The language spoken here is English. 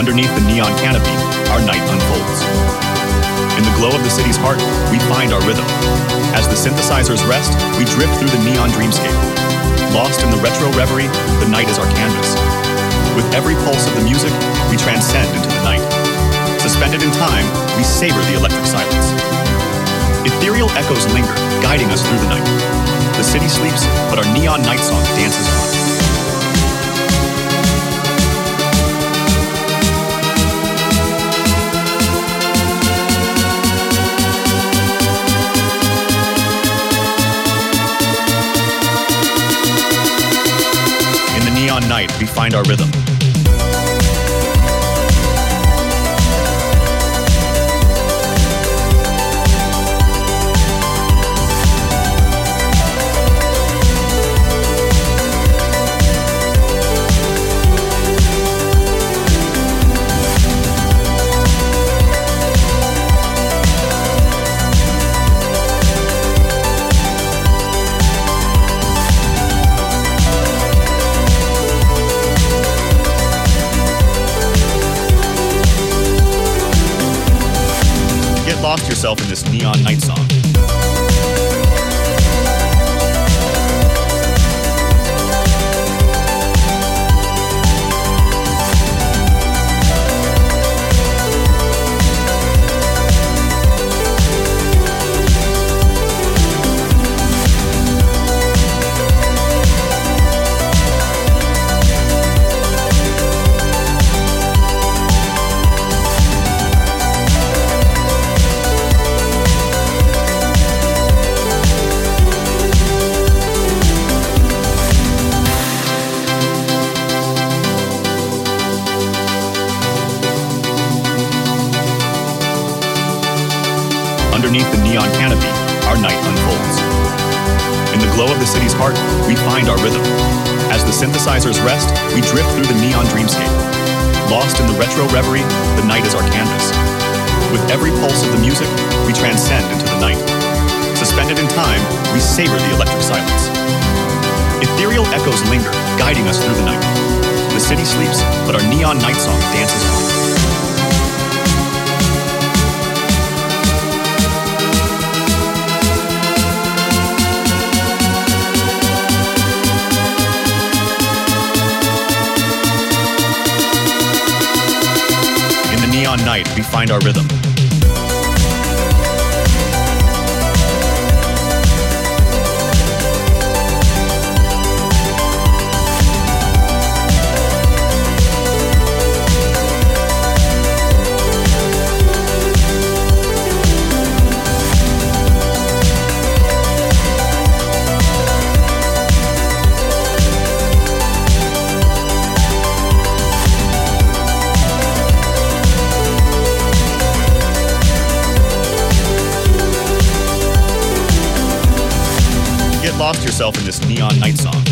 Underneath the neon canopy, our night unfolds. In the glow of the city's heart, we find our rhythm. As the synthesizers rest, we drift through the neon dreamscape. Lost in the retro reverie, the night is our canvas. With every pulse of the music, we transcend into the night. Suspended in time, we savor the electric silence. Ethereal echoes linger, guiding us through the night. The city sleeps, but our neon night song dances on. We find our rhythm. Lost yourself in this neon night song. Neon canopy, our night unfolds. In the glow of the city's heart, we find our rhythm. As the synthesizers rest, we drift through the neon dreamscape. Lost in the retro reverie, the night is our canvas. With every pulse of the music, we transcend into the night. Suspended in time, we savor the electric silence. Ethereal echoes linger, guiding us through the night. The city sleeps, but our neon night song dances Neon night, we find our rhythm. Lost yourself in this neon night song.